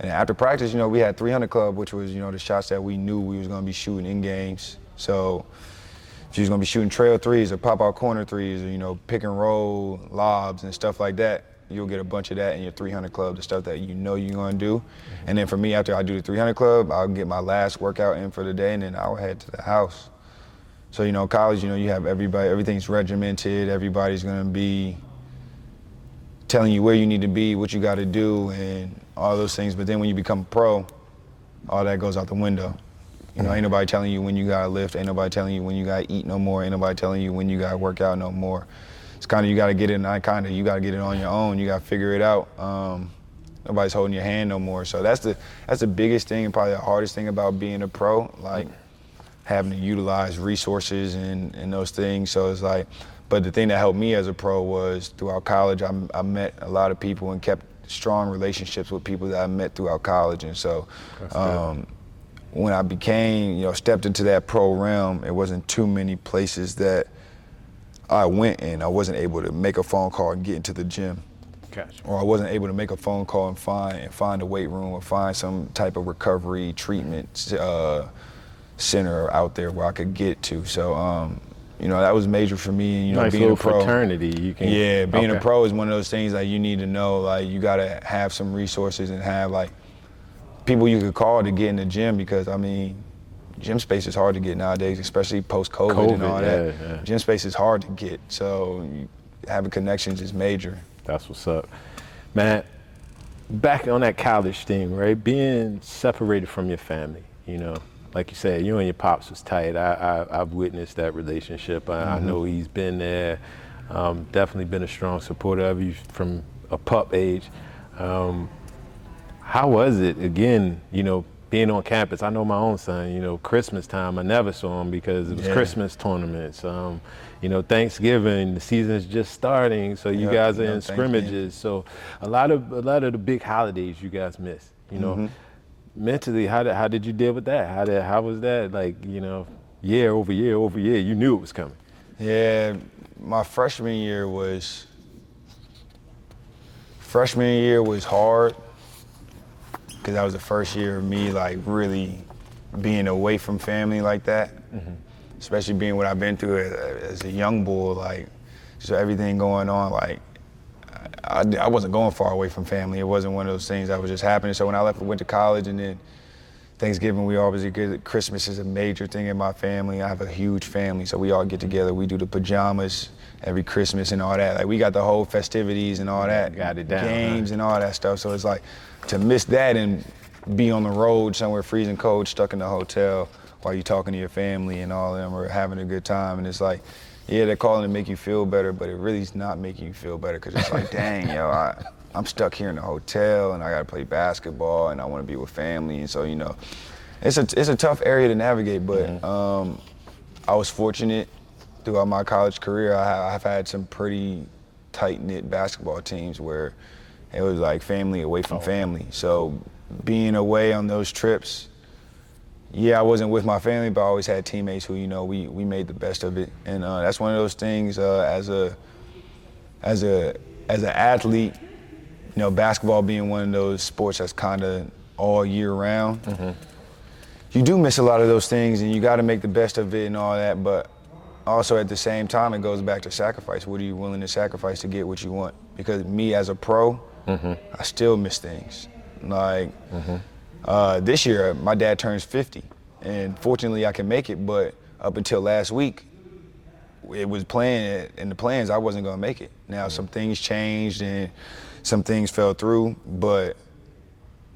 And after practice, you know, we had 300 club, which was, you know, the shots that we knew we was going to be shooting in games. So was gonna be shooting trail threes or pop out corner threes or you know pick and roll lobs and stuff like that, you'll get a bunch of that in your 300 club, the stuff that you know you're gonna do. Mm-hmm. And then for me, after I do the 300 club, I'll get my last workout in for the day, and then I'll head to the house. So you know, college, you know, you have everybody, everything's regimented. Everybody's gonna be telling you where you need to be, what you got to do, and all those things. But then when you become a pro, all that goes out the window. You know, ain't nobody telling you when you gotta lift, ain't nobody telling you when you gotta eat no more, ain't nobody telling you when you gotta work out no more. It's kind of you gotta get it, not kind of you gotta get it on your own. You gotta figure it out. Um, nobody's holding your hand no more. So that's the that's the biggest thing and probably the hardest thing about being a pro, like having to utilize resources and, and those things. So it's like, but the thing that helped me as a pro was throughout college, I, I met a lot of people and kept strong relationships with people that I met throughout college. And so um, when I became, you know, stepped into that pro realm, it wasn't too many places that I went and I wasn't able to make a phone call and get into the gym Gotcha. or I wasn't able to make a phone call and find and find a weight room or find some type of recovery treatment uh, center out there where I could get to. So, um, you know, that was major for me. You know, nice being a pro. fraternity. You can. Yeah, being Okay. a pro is one of those things that you need to know. Like, you gotta have some resources and have like people you could call to get in the gym because I mean, gym space is hard to get nowadays, especially post COVID and all that. yeah, yeah. Gym space is hard to get, so having connections is major. That's what's up. Man, back on that college thing, right? Being separated from your family, you know, like you said, you and your pops was tight. I, I, I've witnessed that relationship. I, I know he's been there. Um, definitely been a strong supporter of you from a pup age. Um, how was it again, you know, being on campus? I know my own son, you know, Christmas time, I never saw him because it was Yeah. Christmas tournaments. Um, you know, Thanksgiving, the season's just starting, so you Yep, guys are in scrimmages. So a lot of a lot of the big holidays you guys miss. You know, Mm-hmm. mentally, how did how did you deal with that? How did how was that like? You know, year over year over year, you knew it was coming. Yeah, my freshman year was freshman year was hard because that was the first year of me like really being away from family like that. Mm-hmm. Especially being what I've been through as, as a young boy, like so everything going on, like I, I, wasn't going far away from family. It wasn't one of those things that was just happening. So when I left, I went to college, and then Thanksgiving, we always get Christmas is a major thing in my family. I have a huge family, so we all get together. We do the pajamas every Christmas and all that. Like we got the whole festivities and all that, got it down, games huh? and all that stuff. So it's like to miss that and be on the road somewhere freezing cold, stuck in the hotel while you're talking to your family and all of them are having a good time. And it's like, yeah, they're calling to make you feel better, but it really is not making you feel better because it's like, dang, yo, I, I'm stuck here in the hotel and I got to play basketball and I want to be with family. And so, you know, it's a, it's a tough area to navigate, but mm-hmm. um, I was fortunate throughout my college career. I, I've had some pretty tight knit basketball teams where it was like family away from oh. family. So being away on those trips, yeah, I wasn't with my family, but I always had teammates who, you know, we, we made the best of it. And uh, that's one of those things uh, as a as a as an athlete, you know, basketball being one of those sports that's kind of all year round. Mm-hmm. You do miss a lot of those things, and you got to make the best of it and all that. But also at the same time, it goes back to sacrifice. What are you willing to sacrifice to get what you want? Because me as a pro, mm-hmm. I still miss things. Like mm-hmm. uh, this year, my dad turns 50, and fortunately, I can make it. But up until last week, it was planned in the plans. I wasn't gonna make it. Now mm-hmm. some things changed and some things fell through, but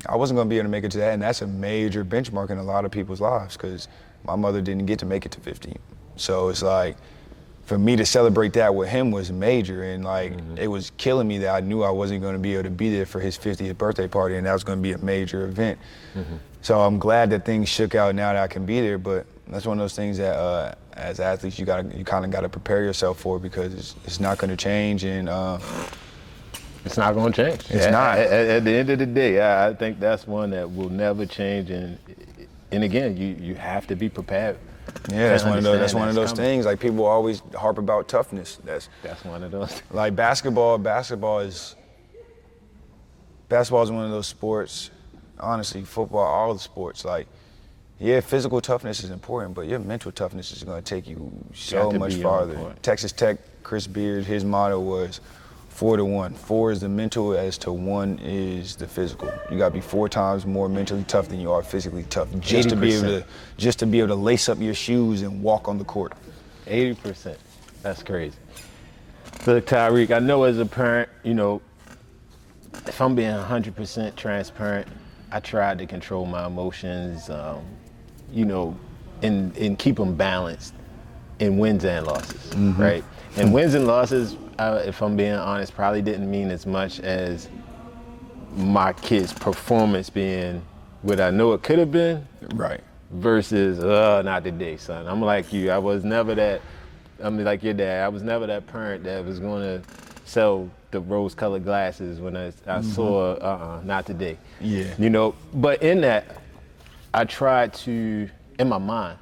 I wasn't gonna be able to make it to that. And that's a major benchmark in a lot of people's lives because my mother didn't get to make it to 50. So it's like for me to celebrate that with him was major and like mm-hmm. it was killing me that I knew I wasn't going to be able to be there for his 50th birthday party and that was going to be a major event. Mm-hmm. So I'm glad that things shook out now that I can be there, but that's one of those things that uh, as athletes you got you kind of got to prepare yourself for because it's, it's not going to change and uh, it's not going to change. It's not. At, at, the end of the day, I, I think that's one that will never change and and again, you you have to be prepared yeah, that's one of those. That's one of those coming. things. Like people always harp about toughness. That's that's one of those. Like basketball. Basketball is basketball is one of those sports. Honestly, football, all the sports. Like, yeah, physical toughness is important, but your mental toughness is going to take you so much farther. Texas Tech, Chris Beard, his motto was four to one. Four is the mental as to one is the physical. You gotta be four times more mentally tough than you are physically tough. Just 80%. to be able to just to be able to lace up your shoes and walk on the court. Eighty percent. That's crazy. Look, Tariq, I know as a parent, you know, if I'm being 100% transparent, I tried to control my emotions, um, you know, and, and keep them balanced in wins and losses, mm-hmm. right? And wins and losses uh, if I'm being honest, probably didn't mean as much as my kid's performance being what I know it could have been. Right. Versus, uh, not today, son. I'm like you. I was never that. I mean, like your dad. I was never that parent that was going to sell the rose-colored glasses when I, I mm-hmm. saw, uh-uh, not today. Yeah. You know, but in that, I tried to, in my mind,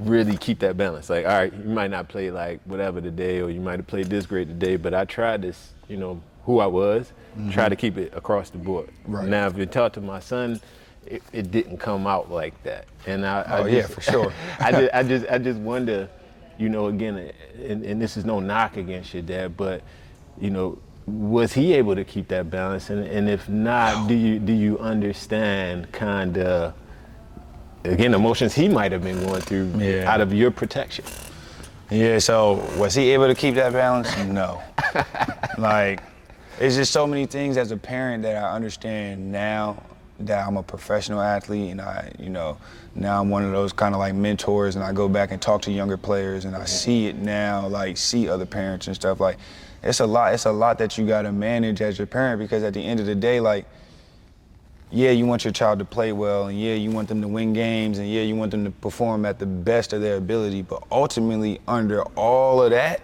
really keep that balance. Like, all right, you might not play like whatever today, or you might have played this great today, but I tried this, you know, who I was, mm-hmm. try to keep it across the board. Right. Now, if you talk to my son, it, it, didn't come out like that, and I, oh I just, yeah, for sure. I just, I just, I just wonder, you know, again, and, and this is no knock against your dad, but you know, was he able to keep that balance? And, and if not, do you do you understand kind of again emotions he might have been going through yeah. out of your protection. Yeah, so was he able to keep that balance? No. like, it's just so many things as a parent that I understand now that I'm a professional athlete and I, you know, now I'm one of those kind of like mentors and I go back and talk to younger players and I see it now, like see other parents and stuff. Like, it's a lot. It's a lot that you got to manage as your parent because at the end of the day, like, yeah, you want your child to play well, and yeah, you want them to win games, and yeah, you want them to perform at the best of their ability. But ultimately, under all of that,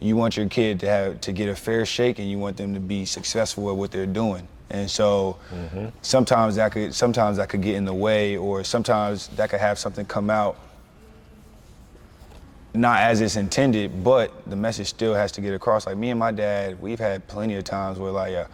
you want your kid to have to get a fair shake, and you want them to be successful at what they're doing. And so, mm-hmm. sometimes that could sometimes that could get in the way, or sometimes that could have something come out not as it's intended, but the message still has to get across. Like me and my dad, we've had plenty of times where like. Uh,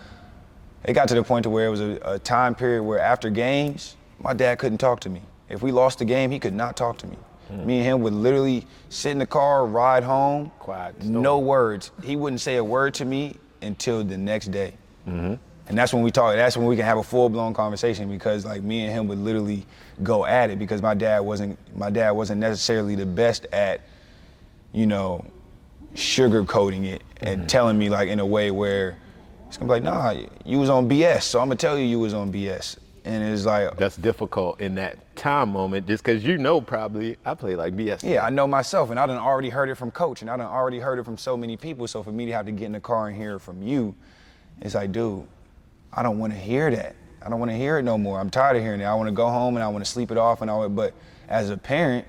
it got to the point to where it was a, a time period where after games, my dad couldn't talk to me. If we lost the game, he could not talk to me. Hmm. Me and him would literally sit in the car, ride home, Quiet no words. He wouldn't say a word to me until the next day. Mm-hmm. And that's when we talk. That's when we can have a full blown conversation because like me and him would literally go at it because my dad wasn't my dad wasn't necessarily the best at, you know, sugarcoating it and mm-hmm. telling me like in a way where it's gonna be like, nah, you was on BS, so I'm gonna tell you you was on BS. And it's like, That's difficult in that time moment, just because you know probably I play like BS. Yeah, I know myself, and I done already heard it from coach, and I done already heard it from so many people. So for me to have to get in the car and hear it from you, it's like, dude, I don't want to hear that. I don't want to hear it no more. I'm tired of hearing it. I want to go home and I want to sleep it off, and all. That. But as a parent,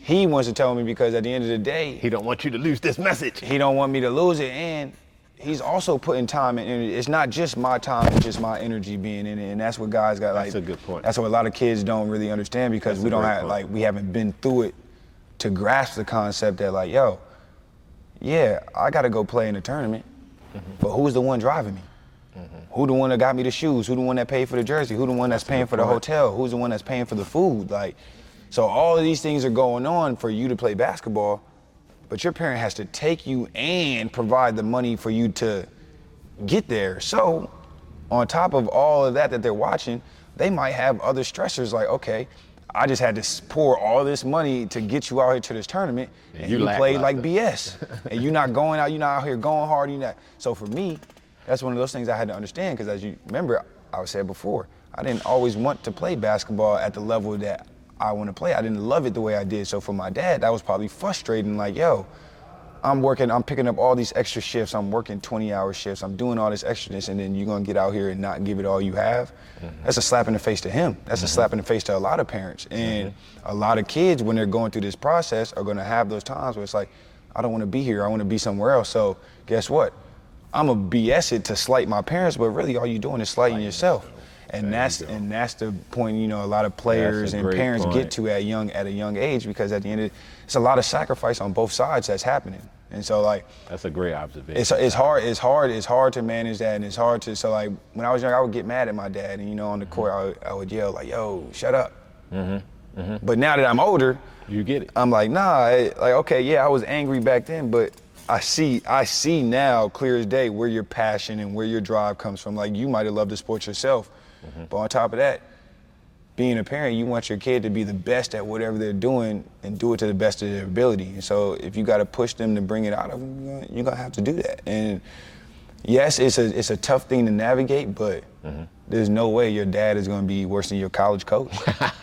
he wants to tell me because at the end of the day, He don't want you to lose this message. he don't want me to lose it and he's also putting time and energy. It's not just my time, it's just my energy being in it. And that's what guys got like. That's a good point. That's what a lot of kids don't really understand because That's we don't have point. like we haven't been through it to grasp the concept that like, yo, yeah, I gotta go play in the tournament. Mm-hmm. But who's the one driving me? Who the one that got me the shoes? Who the one that paid for the jersey? Who the one that's, a paying for the point. hotel? Who's the one that's paying for the food? Like, so all of these things are going on for you to play basketball, but your parent has to take you and provide the money for you to get there. So, on top of all of that that they're watching, they might have other stressors like, okay, I just had to pour all this money to get you out here to this tournament, And and you you, played like. BS, and you're not going out, you're not out here going hard, you're not. So for me, that's one of those things I had to understand because as you remember, I said before, I didn't always want to play basketball at the level that I want to play. I didn't love it the way I did. So for my dad, that was probably frustrating. Like, yo, I'm working, I'm picking up all these extra shifts. I'm working 20 hour shifts. I'm doing all this extraness, and then you're gonna get out here and not give it all you have. Mm-hmm. That's a slap in the face to him. That's a mm-hmm. slap in the face to a lot of parents. And mm-hmm. a lot of kids, when they're going through this process, are gonna have those times where it's like, I don't wanna be here, I wanna be somewhere else. So guess what? I'm gonna BS it to slight my parents, but really all you're doing is slighting yourself. And There that's and that's the point, you know, a lot of players and parents point. get to at young at a young age because at the end of it's a lot of sacrifice on both sides that's happening. And so like That's a great observation. it's it's hard it's hard it's hard to manage that and it's hard to so like when I was young I would get mad at my dad and you know on the mm-hmm. court I would, I would yell like yo shut up. Mm-hmm. Mm-hmm. But now that I'm older, you get it. I'm like nah it- like okay yeah I was angry back then but I see I see now clear as day where your passion and where your drive comes from. Like you might have loved the sport yourself, Mm-hmm. but on top of that, being a parent, you want your kid to be the best at whatever they're doing and do it to the best of their ability. And so if you got to push them to bring it out of them, you're gonna- have to do that. And yes, it's a it's a tough thing to navigate, but mm-hmm. there's no way your dad is gonna be worse than your college coach.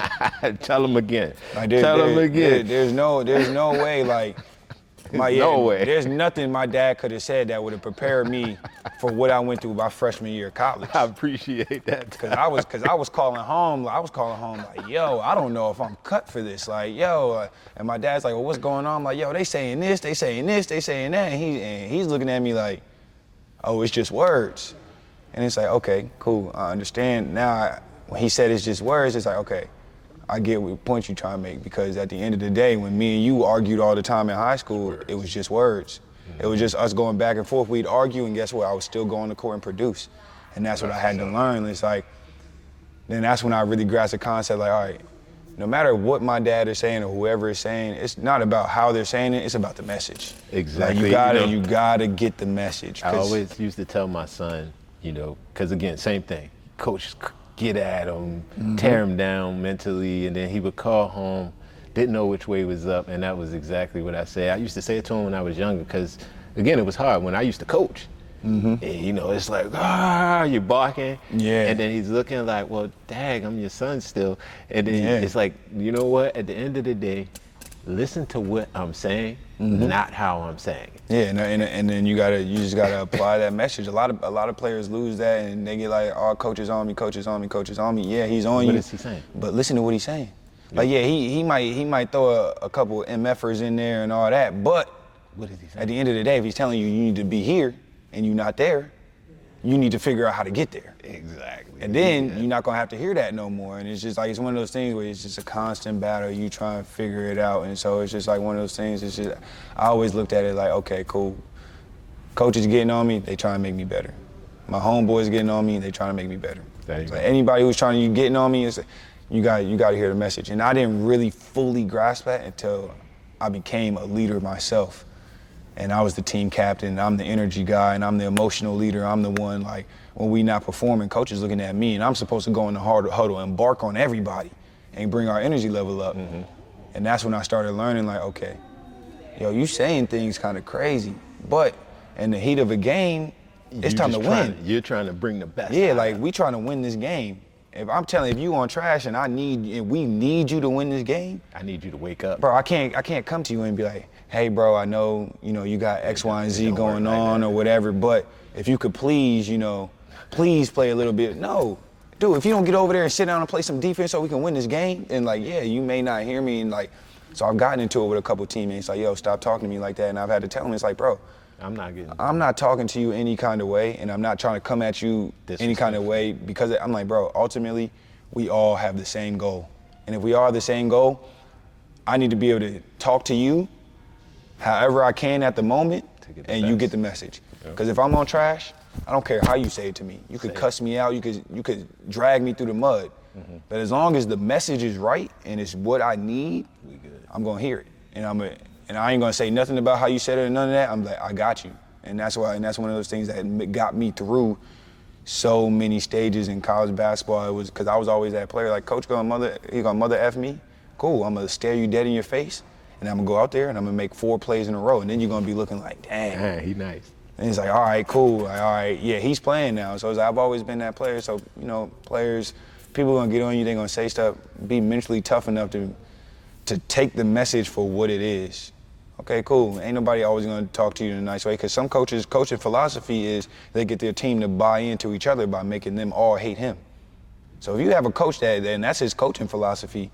Tell him again. Like, there- Tell there- him there- again. there's no there's no way like. My, There's no way. There's nothing my dad could have said that would have prepared me for what I went through my freshman year of college. I appreciate that. Cause I was, cause I was calling home. I was calling home like, yo, I don't know if I'm cut for this. Like, yo, uh, and my dad's like, well, what's going on? I'm like, yo, they saying this, they saying this, they saying that, and he, and he's looking at me like, oh, it's just words. And it's like, okay, cool, I understand. Now, I, when he said it's just words, it's like, okay, I get what point you're trying to make. Because at the end of the day, when me and you argued all the time in high school, it was just words. It was mm-hmm. just us going back and forth. We'd argue, and guess what? I was still going to court and produce. And that's what I had to learn. It's like, then that's when I really grasped the concept like, all right, no matter what my dad is saying or whoever is saying, it's not about how they're saying it, it's about the message. Exactly, you you gotta, know. you gotta get the message. I always used to tell my son, you know, because again, same thing. Coach, get at him, Mm-hmm. tear him down mentally, and then he would call home, didn't know which way was up, and that was exactly what I said. I used to say it to him when I was younger, because again, it was hard when I used to coach. And, you know, it's like, ah, you're barking. Mm-hmm. Yeah. And then he's looking like, well, dag, I'm your son still. And then Yeah. it's like, you know what? At the end of the day, listen to what I'm saying, Mm-hmm. not how I'm saying it. Yeah, and, and, and then you gotta you just gotta apply that message. A lot of a lot of players lose that and they get like, oh, coaches on me, coaches on me, coaches on me. Yeah, he's on What you. is he saying? But listen to what he's saying. Like, yeah, he he might he might throw a, a couple MFers in there and all that, but What is he saying? at the end of the day, if he's telling you you need to be here and you're not there, you need to figure out how to get there. Exactly. And then you're not gonna have to hear that no more. And it's just like it's one of those things where it's just a constant battle. You try and figure it out. And so it's just like one of those things. It's just I always looked at it like, okay, cool. Coaches getting on me, they try and make me better. My homeboys getting on me, they trying to make me better. Anybody who's trying to you getting on me, is you got you got to hear the message. And I didn't really fully grasp that until I became a leader myself. And I was the team captain. And I'm the energy guy, and I'm the emotional leader. I'm the one like when we not performing, coaches looking at me, and I'm supposed to go in the hard huddle and bark on everybody and bring our energy level up. Mm-hmm. And that's when I started learning like, okay, yo, you saying things kind of crazy, but in the heat of a game, it's You time to win. trying you're trying to bring the best. Yeah, like we trying to win this game. If I'm telling if you on trash and I need and we need you to win this game. I need you to wake up. bro, I can't I can't come to you and be like, hey bro, I know, you know, you got X, Y, and Z going on or whatever, but if you could please, you know, please play a little bit. No. Dude, if you don't get over there and sit down and play some defense so we can win this game, and like, yeah, you may not hear me and like so I've gotten into it with a couple teammates, like, yo, stop talking to me like that. And I've had to tell them, it's like, bro, I'm not getting. I'm not talking to you any kind of way, and I'm not trying to come at you any kind of way because I'm like, bro, ultimately, we all have the same goal. And if we all have the same goal, I need to be able to talk to you however I can at the moment, To get the and you get the message. Because if I'm on trash, I don't care how you say it to me. You could Say it. cuss me out, you could you could drag me through the mud. Mm-hmm. But as long as the message is right and it's what I need, We good. I'm gonna hear it, and I'm a, and I ain't gonna say nothing about how you said it or none of that. I'm like, I got you, and that's why, and that's one of those things that got me through so many stages in college basketball. It was because I was always that player. Like, coach gonna mother, he gonna mother f me. Cool, I'm gonna stare you dead in your face, and I'm gonna go out there and I'm gonna make four plays in a row, and then you're gonna be looking like, dang. Man, he nice. And he's like, all right, cool. Like, all right, yeah, he's playing now. So like, I've always been that player. So, you know, players, people gonna get on you, they're gonna say stuff, be mentally tough enough to to take the message for what it is. Okay, cool. Ain't nobody always gonna talk to you in a nice way. Cause some coaches, coaching philosophy is they get their team to buy into each other by making them all hate him. So if you have a coach that and that's his coaching philosophy,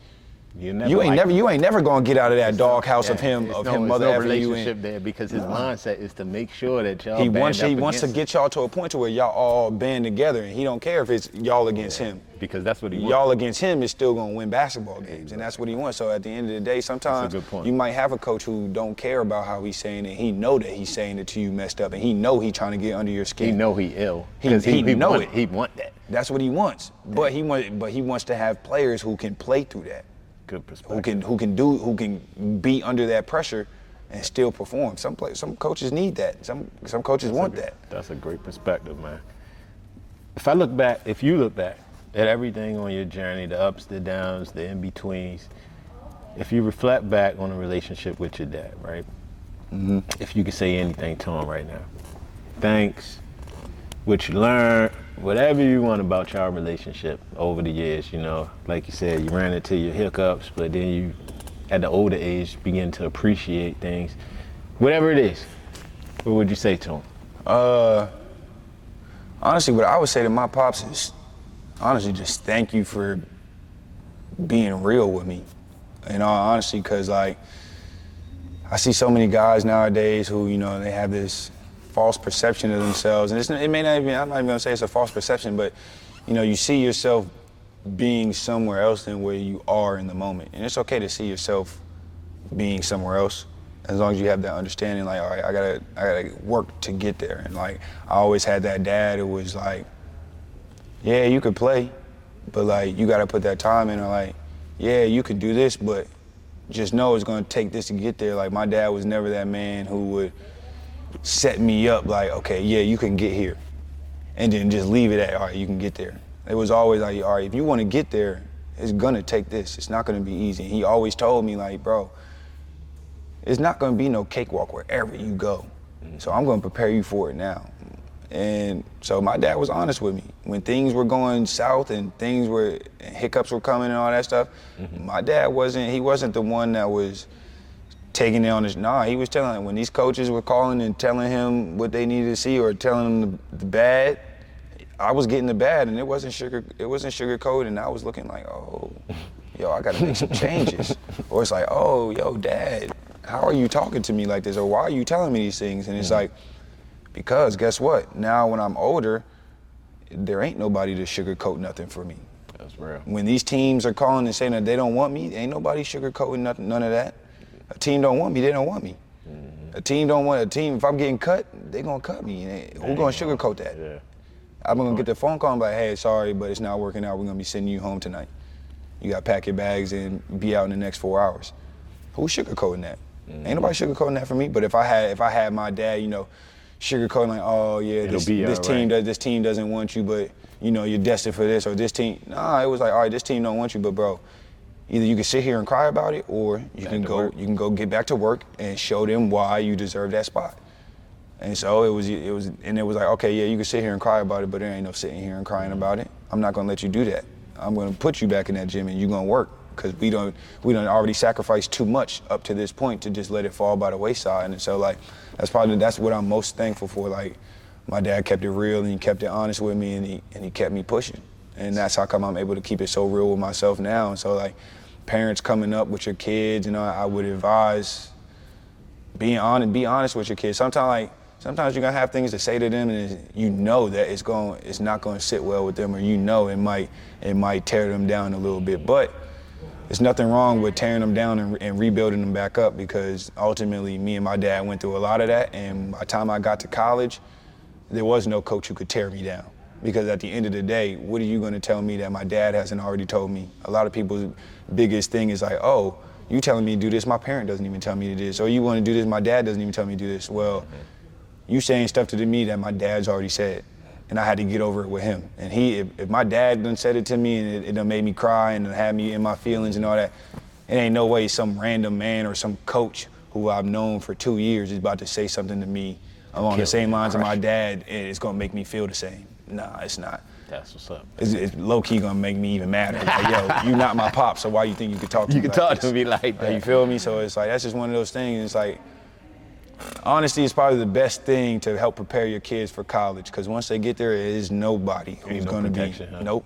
You never. you ain't like never him. you ain't never gonna get out of that doghouse of him of no, him mother no you relationship in. there because his mindset is to make sure that y'all. He wants he wants to get y'all to a point to where y'all all band together, and he don't care if it's y'all against him. him, because that's what he Y'all wants. against him is still gonna win basketball games, and that's what he wants. So at the end of the day, sometimes you might have a coach who don't care about how he's saying it. He know that he's saying it to you messed up, and he know he trying to get under your skin. He know he ill. He- 'Cause he know want, it. He want that. That's what he wants. But he want, but he wants to have players who can play through that, Good perspective. who can who can do who can be under that pressure and still perform. Some play, some coaches need that. Some some coaches want that. That's a great perspective, man. If I look back, if you look back at everything on your journey, the ups, the downs, the in betweens, if you reflect back on the relationship with your dad, right? Mm-hmm. If you could say anything to him right now, thanks, what you learned, whatever you want about your relationship over the years, you know, like you said, you ran into your hiccups, but then you, at the older age, begin to appreciate things. Whatever it is, what would you say to him? Uh, honestly, what I would say to my pops is, honestly, just thank you for being real with me. In all honesty, because like, I see so many guys nowadays who, you know, they have this false perception of themselves, and it may not even, I'm not even gonna say it's a false perception, but, you know, you see yourself being somewhere else than where you are in the moment, and it's okay to see yourself being somewhere else as long as you have that understanding like all right i gotta i gotta work to get there. And like i always had that dad who was like yeah you could play but like you gotta put that time in. Or like yeah you could do this but just know it's gonna take this to get there. Like my dad was never that man who would set me up like okay yeah you can get here and then just leave it at all right you can get there it was always like all right if you want to get there it's gonna take this it's not gonna be easy and he always told me like bro it's not going to be no cakewalk wherever you go. So I'm going to prepare you for it now. And so my dad was honest with me. When things were going south and things were and hiccups were coming and all that stuff, mm-hmm. my dad wasn't he wasn't the one that was taking it on his nah, he was telling when these coaches were calling and telling him what they needed to see or telling him the, the bad, I was getting the bad and it wasn't sugar it wasn't sugar coated and I was looking like, oh, yo, I gotta make some changes. or it's like, oh, yo, dad, how are you talking to me like this? Or why are you telling me these things? And it's like, because guess what? Now when I'm older, there ain't nobody to sugarcoat nothing for me. That's real. When these teams are calling and saying that they don't want me, ain't nobody sugarcoating nothing, none of that. A team don't want me, they don't want me. A team don't want a team. If I'm getting cut, they gonna cut me. Who gonna sugarcoat that? Yeah. I'm gonna get the phone call and be like, hey, sorry, but it's not working out. We're gonna be sending you home tonight. You got to pack your bags and be out in the next four hours. Who's sugarcoating that? Mm-hmm. Ain't nobody sugarcoating that for me. But if I had if I had my dad, you know, sugarcoating like, oh yeah, this, this team does this team doesn't want you, but you know you're destined for this or this team. Nah, it was like, all right, this team don't want you, but bro, either you can sit here and cry about it, or you back can go work. you can go get back to work and show them why you deserve that spot. And so it was, it was, and it was like, okay, yeah, you can sit here and cry about it, but there ain't no sitting here and crying about it. I'm not gonna let you do that. I'm gonna put you back in that gym and you're gonna work because we don't, we don't already sacrificed too much up to this point to just let it fall by the wayside. And so like, that's probably that's what I'm most thankful for. Like, my dad kept it real and he kept it honest with me and he and he kept me pushing. And that's how come I'm able to keep it so real with myself now. And so like, parents coming up with your kids, you know, I would advise being honest, be honest with your kids. Sometimes like sometimes you're gonna have things to say to them and you know that it's going it's not gonna sit well with them or you know it might it might tear them down a little bit but there's nothing wrong with tearing them down and, and, rebuilding them back up because ultimately me and my dad went through a lot of that and by the time i got to college there was no coach who could tear me down because at the end of the day what are you going to tell me that my dad hasn't already told me a lot of people's biggest thing is like oh you telling me to do this my parent doesn't even tell me to do this or you want to do this my dad doesn't even tell me to do this well mm-hmm you saying stuff to me that my dad's already said. And I had to get over it with him. And he, if, if my dad done said it to me and it, it done made me cry and had me in my feelings and all that, it ain't no way some random man or some coach who I've known for two years is about to say something to me along Kill the same lines of my dad and it's gonna make me feel the same. Nah, it's not. That's what's up. It's, it's low key gonna make me even madder. Like, yo, you not my pop, so why you think you could talk to you me? You can like talk this? to me like that. You feel me? So it's like that's just one of those things. It's like honesty is probably the best thing to help prepare your kids for college because once they get there, it is nobody who's no going to be. Huh? Nope.